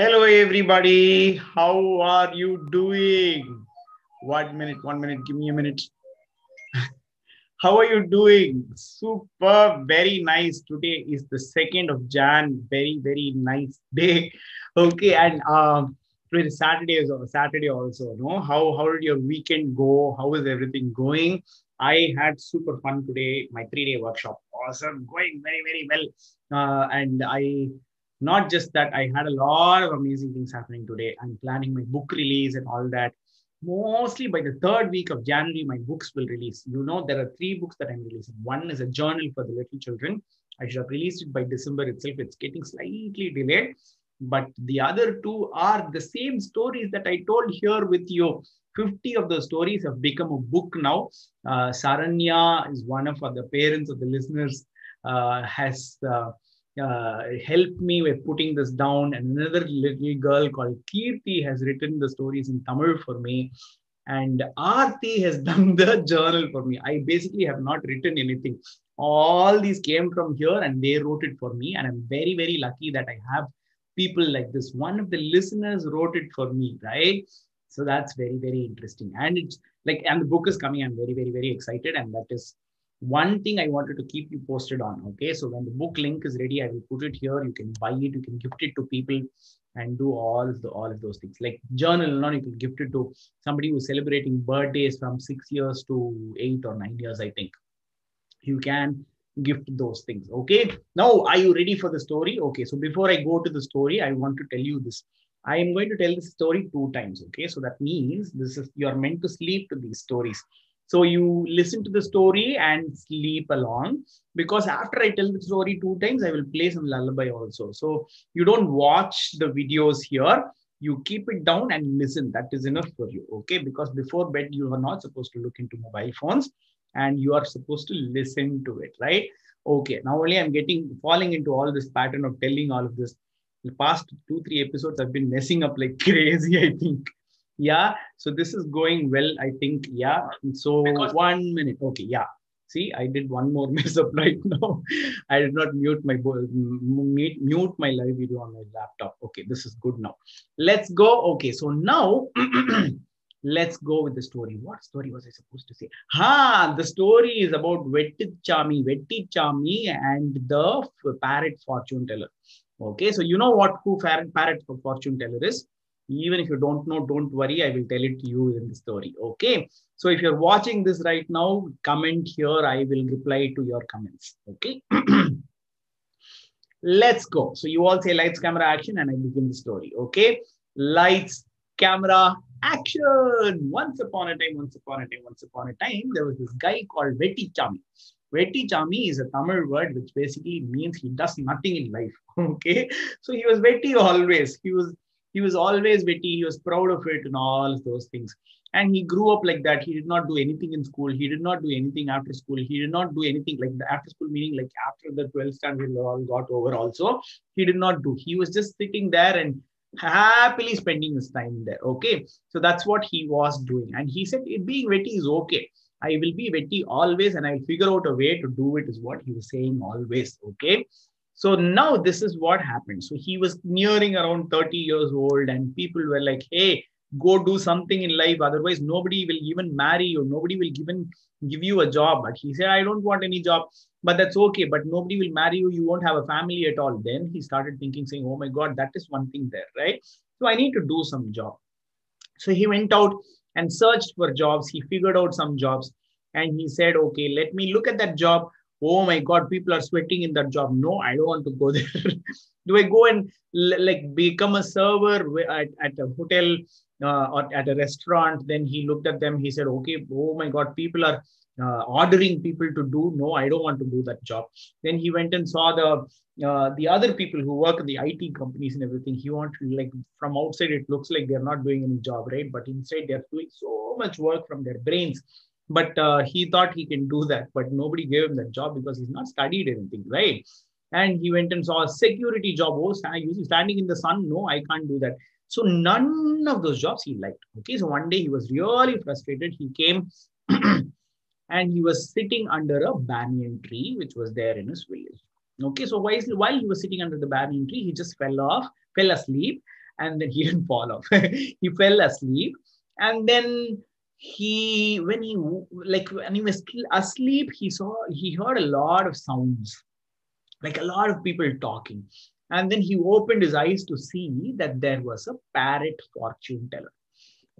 Hello, everybody. How are you doing? One minute, one minute. Give me a minute. How are you doing? Super, very nice. Today is the 2nd of Jan. Very, very nice day. Okay, and um, today is Saturday, is Saturday also. No, how how did your weekend go? How is everything going? I had super fun today. My three day workshop, awesome, going very, very well. Uh, and I not just that, I had a lot of amazing things happening today. I'm planning my book release and all that. Mostly by the third week of January, my books will release. You know, there are three books that I'm releasing. One is a journal for the little children. I should have released it by December itself. It's getting slightly delayed. But the other two are the same stories that I told here with you. 50 of the stories have become a book now. Uh, Saranya is one of the parents of the listeners, uh, has uh, uh, helped me with putting this down. And another little girl called Kirti has written the stories in Tamil for me. And Aarti has done the journal for me. I basically have not written anything. All these came from here and they wrote it for me. And I'm very, very lucky that I have people like this. One of the listeners wrote it for me, right? So that's very, very interesting. And it's like, and the book is coming. I'm very, very, very excited. And that is one thing I wanted to keep you posted on. Okay. So when the book link is ready, I will put it here. You can buy it, you can gift it to people and do all of the all of those things. Like journal, now you can gift it to somebody who's celebrating birthdays from six years to eight or nine years, I think. You can gift those things. Okay. Now, are you ready for the story? Okay. So before I go to the story, I want to tell you this. I am going to tell this story two times. Okay. So that means this is you are meant to sleep to these stories. So you listen to the story and sleep along because after I tell the story two times, I will play some lullaby also. So you don't watch the videos here. You keep it down and listen. That is enough for you. Okay. Because before bed, you are not supposed to look into mobile phones and you are supposed to listen to it, right? Okay. Now only I'm getting falling into all this pattern of telling all of this. The past two, three episodes I've been messing up like crazy, I think yeah so this is going well i think yeah. So because one minute okay yeah. See i did one more mess up right now. I did not mute my mute, mute my live video on my laptop. Okay this is good now. Let's go okay so now let's go with the story. What story was i supposed to say? Ha the story is about vetti chami vetti chami and the parrot fortune teller. Okay so you know what who parrot parrot fortune teller is even if you don't know don't worry i will tell it to you in the story okay? So if you're watching this right now comment here i will reply to your comments okay? Let's go. So you all say lights camera action and i begin the story okay? Lights camera action. Once upon a time once upon a time once upon a time there was this guy called vetti chami. Vetti chami is a tamil word which basically means he does nothing in life okay? So he was vetti always. He was he was always vetti he was proud of it and all of those things. And he grew up like that. He did not do anything in school. He did not do anything after school. He did not do anything like the after school meaning like after the 12th standard all got over also he did not do. He was just sitting there and happily spending his time there okay? So that's what he was doing. And he said being vetti is okay. I will be vetti always and i'll figure out a way to do it is what he was saying always okay so now this is what happened. So he was nearing around 30 years old, and people were like, hey, go do something in life. Otherwise, nobody will even marry you. Nobody will even give you a job. But he said, I don't want any job, but that's okay. But nobody will marry you. You won't have a family at all. Then he started thinking, saying, Oh my God, that is one thing there, right? So I need to do some job. So he went out and searched for jobs. He figured out some jobs and he said, Okay, let me look at that job oh my god people are sweating in that job. No i don't want to go there. Do i go and like become a server at, at a hotel uh, or at a restaurant? Then he looked at them. He said okay oh my god people are uh, ordering people to do. No i don't want to do that job. Then he went and saw the uh, the other people who work in the it companies and everything. He wanted like from outside it looks like they're not doing any job right? But inside they're doing so much work from their brains but uh, he thought he can do that but nobody gave him that job because he's not studied anything right? And he went and saw a security job. Oh standing in the sun. No i can't do that. So none of those jobs he liked. Okay so one day he was really frustrated. He came and he was sitting under a banyan tree which was there in his village. Okay so while, while he was sitting under the banyan tree he just fell off fell asleep and then he didn't fall off. he fell asleep, and then he when he like when he was asleep, he saw he heard a lot of sounds, like a lot of people talking, and then he opened his eyes to see that there was a parrot fortune teller.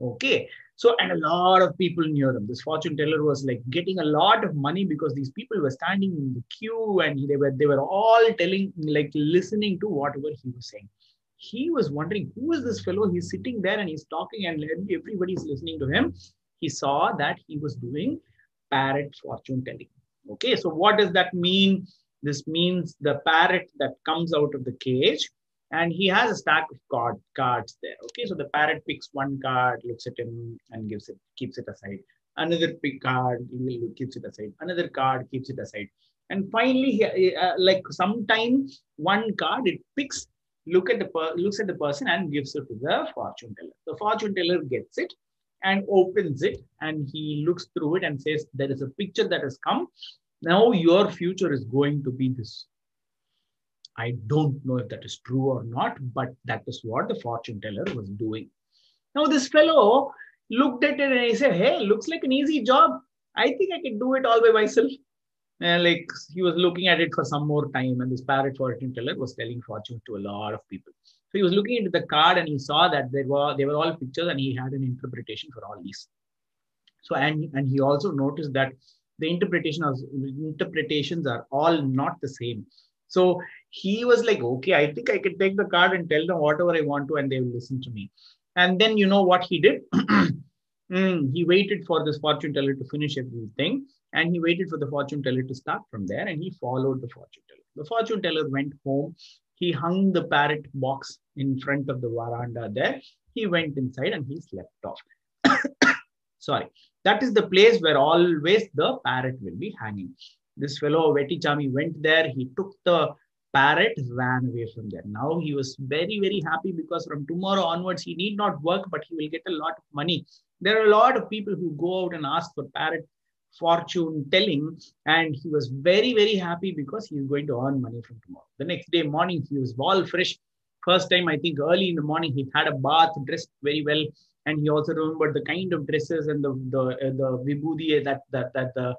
Okay, so, and a lot of people knew him. This fortune teller was like getting a lot of money because these people were standing in the queue and they were they were all telling, like listening to whatever he was saying. He was wondering who is this fellow? He's sitting there and he's talking and everybody's listening to him. He saw that he was doing parrot fortune telling. Okay, so what does that mean? This means the parrot that comes out of the cage and he has a stack of card cards there. Okay so the parrot picks one card looks at him and gives it keeps it aside. Another pick card keeps it aside. Another card keeps it aside. And finally he, uh, like sometime one card it picks look at the looks at the person and gives it to the fortune teller. The fortune teller gets it and opens it and he looks through it and says there is a picture that has come now your future is going to be this I don't know if that is true or not, but that is what the fortune teller was doing. Now, this fellow looked at it and he said, Hey, looks like an easy job. I think I can do it all by myself. And like he was looking at it for some more time, and this parrot fortune teller was telling fortune to a lot of people. So he was looking into the card and he saw that there were they were all pictures, and he had an interpretation for all these. So and and he also noticed that the interpretation of interpretations are all not the same. So he was like, okay, I think I can take the card and tell them whatever I want to, and they will listen to me. And then you know what he did? mm, he waited for this fortune teller to finish everything, and he waited for the fortune teller to start from there, and he followed the fortune teller. The fortune teller went home. He hung the parrot box in front of the veranda there. He went inside and he slept off. Sorry. That is the place where always the parrot will be hanging. This fellow, Vettichami, went there. He took the parrot, ran away from there. Now he was very, very happy because from tomorrow onwards, he need not work, but he will get a lot of money. There are a lot of people who go out and ask for parrot fortune telling, and he was very, very happy because he is going to earn money from tomorrow. The next day morning, he was all fresh. First time, I think early in the morning, he had a bath, dressed very well, and he also remembered the kind of dresses and the the uh, the vibhuti that that that the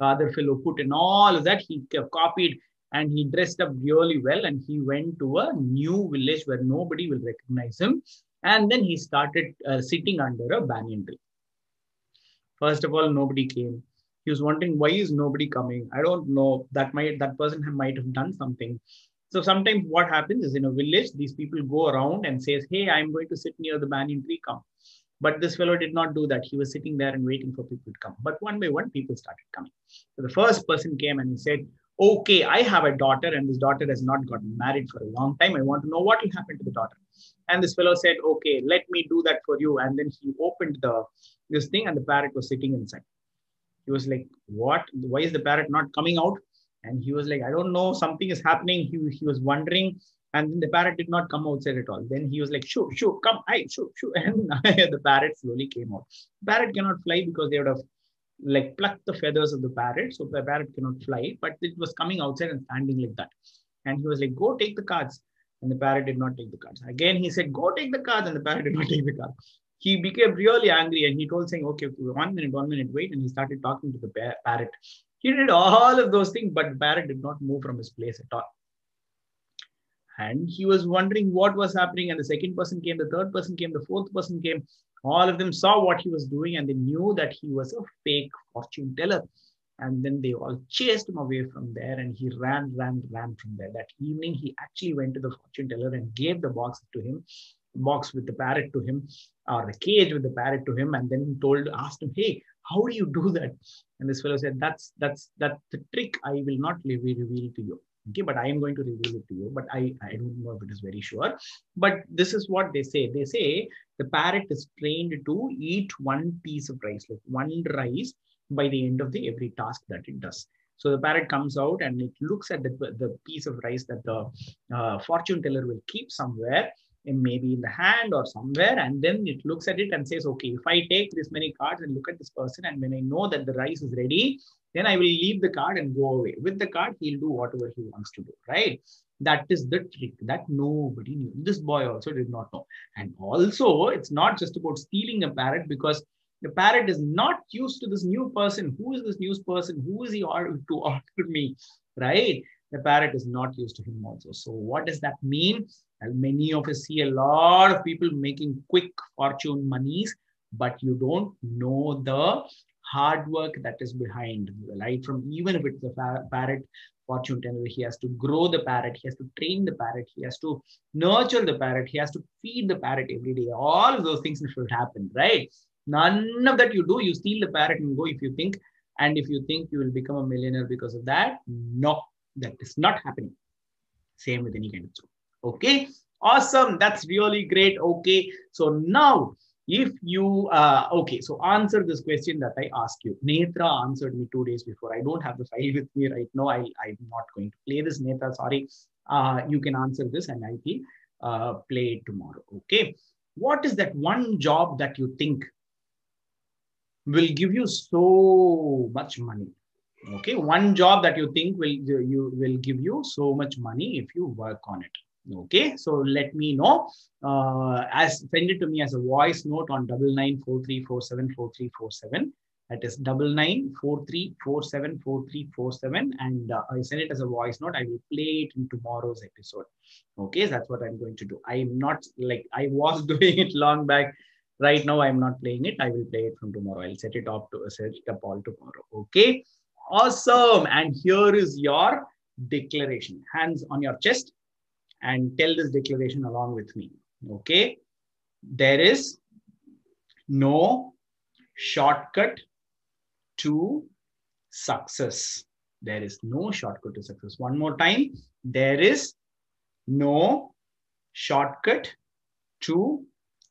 other fellow put in all that. He copied and he dressed up really well and he went to a new village where nobody will recognize him. And then he started uh, sitting under a banyan tree. First of all, nobody came. He was wondering why is nobody coming. I don't know. That might that person might have done something. So sometimes what happens is in a village, these people go around and says, "Hey, I'm going to sit near the banyan tree. Come." But this fellow did not do that. He was sitting there and waiting for people to come. But one by one, people started coming. So the first person came and he said, Okay, I have a daughter, and this daughter has not gotten married for a long time. I want to know what will happen to the daughter. And this fellow said, Okay, let me do that for you. And then he opened the this thing, and the parrot was sitting inside. He was like, What? Why is the parrot not coming out? And he was like, I don't know, something is happening. He, he was wondering and then the parrot did not come outside at all. Then he was like, shoo, shoo, come, I, shoo, shoo. And the parrot slowly came out. Parrot cannot fly because they would have like plucked the feathers of the parrot. So the parrot cannot fly, but it was coming outside and standing like that. And he was like, go take the cards. And the parrot did not take the cards. Again, he said, go take the cards. And the parrot did not take the cards. He became really angry and he told saying, okay, one minute, one minute, wait. And he started talking to the parrot. He did all of those things, but the parrot did not move from his place at all and he was wondering what was happening and the second person came the third person came the fourth person came all of them saw what he was doing and they knew that he was a fake fortune teller and then they all chased him away from there and he ran ran ran from there that evening he actually went to the fortune teller and gave the box to him box with the parrot to him or the cage with the parrot to him and then told asked him hey how do you do that? And this fellow said that's that's that's the trick i will not reveal to you. Okay but i am going to reveal it to you but i i don't know if it is very sure. But this is what they say. They say the parrot is trained to eat one piece of rice like one rice by the end of the every task that it does. So the parrot comes out and it looks at the, the piece of rice that the uh, fortune teller will keep somewhere maybe in the hand or somewhere and then it looks at it and says okay if i take this many cards and look at this person and when i know that the rice is ready then I will leave the card and go away. With the card, he'll do whatever he wants to do, right? That is the trick that nobody knew. This boy also did not know. And also, it's not just about stealing a parrot because the parrot is not used to this new person. Who is this new person? Who is he to order me, right? The parrot is not used to him also. So what does that mean? And many of us see a lot of people making quick fortune monies, but you don't know the hard work that is behind, right? From even if it's a parrot fortune teller, he has to grow the parrot, he has to train the parrot, he has to nurture the parrot, he has to feed the parrot every day. All of those things should happen, right? None of that you do, you steal the parrot and go if you think, and if you think you will become a millionaire because of that, no, that is not happening. Same with any kind of job. Okay, awesome. That's really great. Okay, so now if you uh, okay so answer this question that i asked you. Netra answered me two days before. I don't have the file with me right now. I, i'm not going to play this netra. Sorry. Uh, you can answer this and i will uh, play it tomorrow. Okay? What is that one job that you think will give you so much money okay one job that you think will you will give you so much money if you work on it Okay, so let me know. Uh, as send it to me as a voice note on double nine four three four seven four three four seven. That is double nine four three four seven four three four seven, and uh, I send it as a voice note. I will play it in tomorrow's episode. Okay, that's what I'm going to do. I'm not like I was doing it long back. Right now, I'm not playing it. I will play it from tomorrow. I'll set it up to set it up all tomorrow. Okay, awesome. And here is your declaration. Hands on your chest and tell this declaration along with me. Okay. There is no shortcut to success. There is no shortcut to success. One more time. There is no shortcut to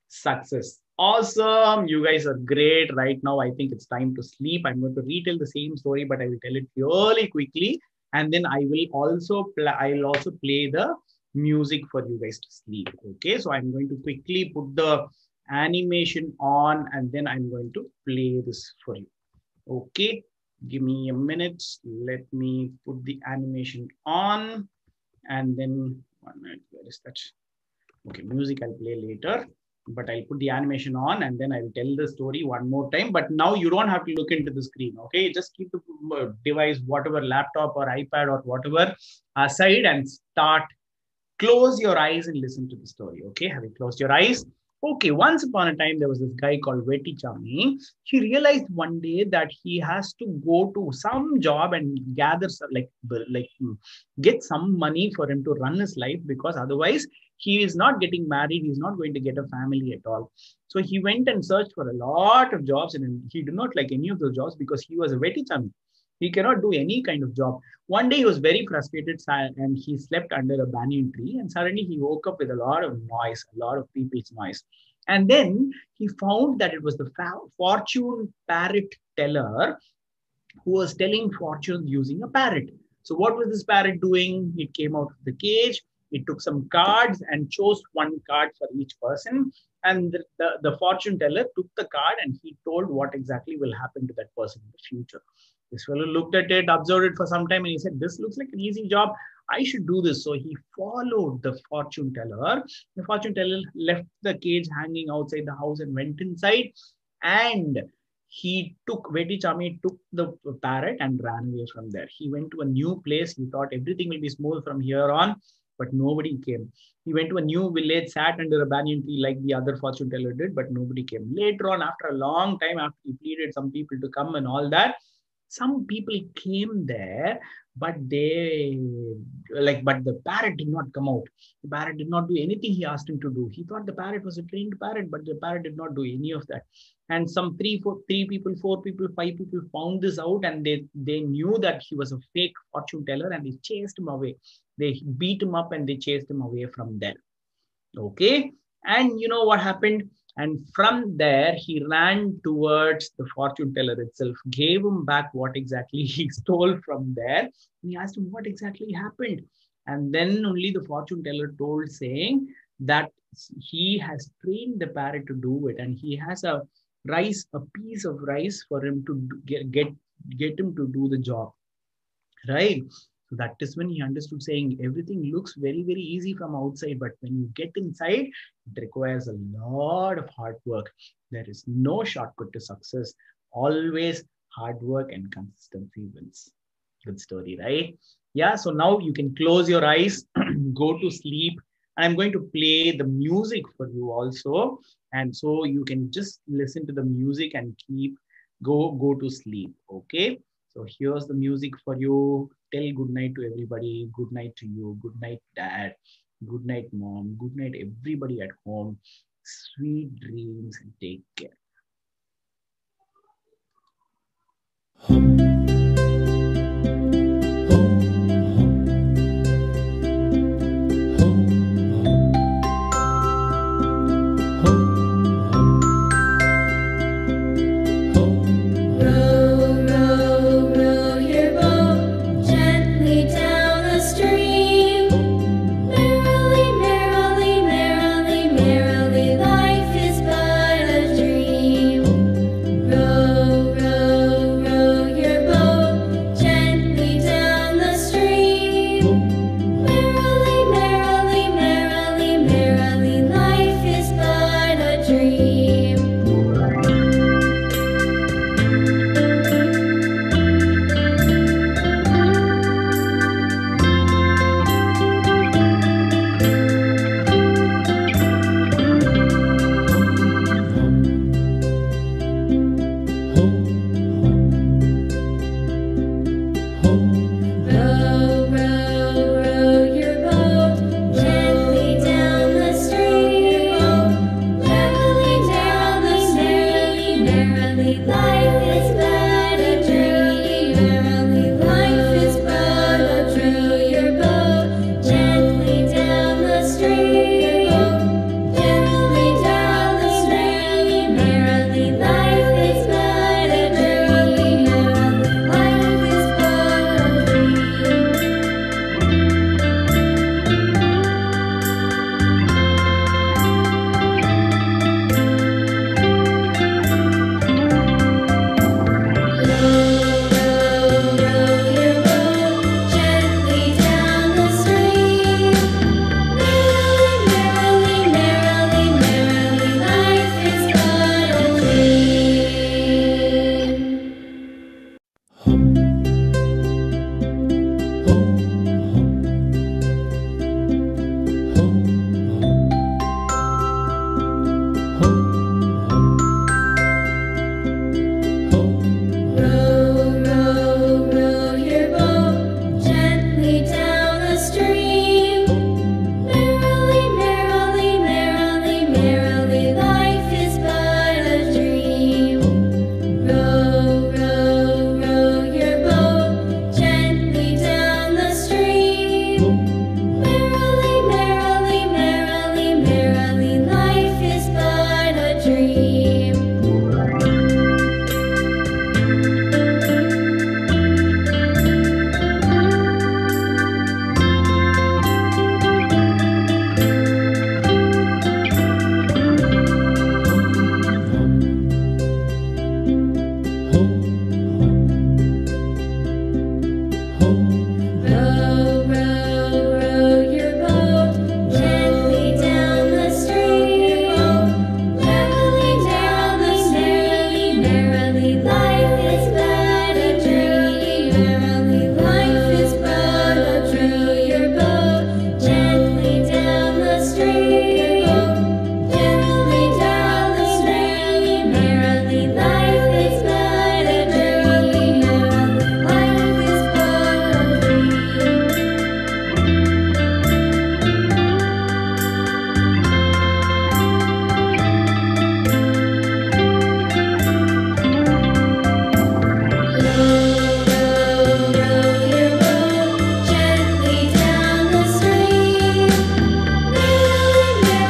success. Awesome. You guys are great. Right now, I think it's time to sleep. I'm going to retell the same story, but I will tell it really quickly. And then I will also play, I will also play the music for you guys to sleep. Okay, so I'm going to quickly put the animation on and then I'm going to play this for you. Okay, give me a minute. Let me put the animation on and then one minute, where is that? Okay, music I'll play later, but I'll put the animation on and then I'll tell the story one more time. But now you don't have to look into the screen. Okay, just keep the uh, device, whatever laptop or iPad or whatever aside and start close your eyes and listen to the story. Okay, have you closed your eyes? Okay, once upon a time, there was this guy called Veti Chami. He realized one day that he has to go to some job and gather, like, like get some money for him to run his life because otherwise he is not getting married. He's not going to get a family at all. So he went and searched for a lot of jobs and he did not like any of those jobs because he was a Veti Chami. He cannot do any kind of job. One day he was very frustrated and he slept under a banyan tree. And suddenly he woke up with a lot of noise, a lot of people's noise. And then he found that it was the fortune parrot teller who was telling fortunes using a parrot. So, what was this parrot doing? It came out of the cage, it took some cards and chose one card for each person. And the, the, the fortune teller took the card and he told what exactly will happen to that person in the future. This fellow looked at it, observed it for some time, and he said, This looks like an easy job. I should do this. So he followed the fortune teller. The fortune teller left the cage hanging outside the house and went inside. And he took, Veti Chami took the parrot and ran away from there. He went to a new place. He thought everything will be smooth from here on, but nobody came. He went to a new village, sat under a banyan tree like the other fortune teller did, but nobody came. Later on, after a long time, after he pleaded some people to come and all that, some people came there but they like but the parrot did not come out the parrot did not do anything he asked him to do he thought the parrot was a trained parrot but the parrot did not do any of that and some three four three people four people five people found this out and they they knew that he was a fake fortune teller and they chased him away they beat him up and they chased him away from there okay and you know what happened and from there, he ran towards the fortune teller itself, gave him back what exactly he stole from there. And he asked him what exactly happened. And then only the fortune teller told, saying that he has trained the parrot to do it. And he has a rice, a piece of rice for him to get, get, get him to do the job. Right? That is when he understood saying everything looks very, very easy from outside, but when you get inside, it requires a lot of hard work. There is no shortcut to success. Always hard work and consistency wins. Good story, right? Yeah, so now you can close your eyes, go to sleep. I'm going to play the music for you also. And so you can just listen to the music and keep go go to sleep. Okay. So here's the music for you. Tell good night to everybody. Good night to you. Good night, dad. Good night, mom. Good night, everybody at home. Sweet dreams and take care.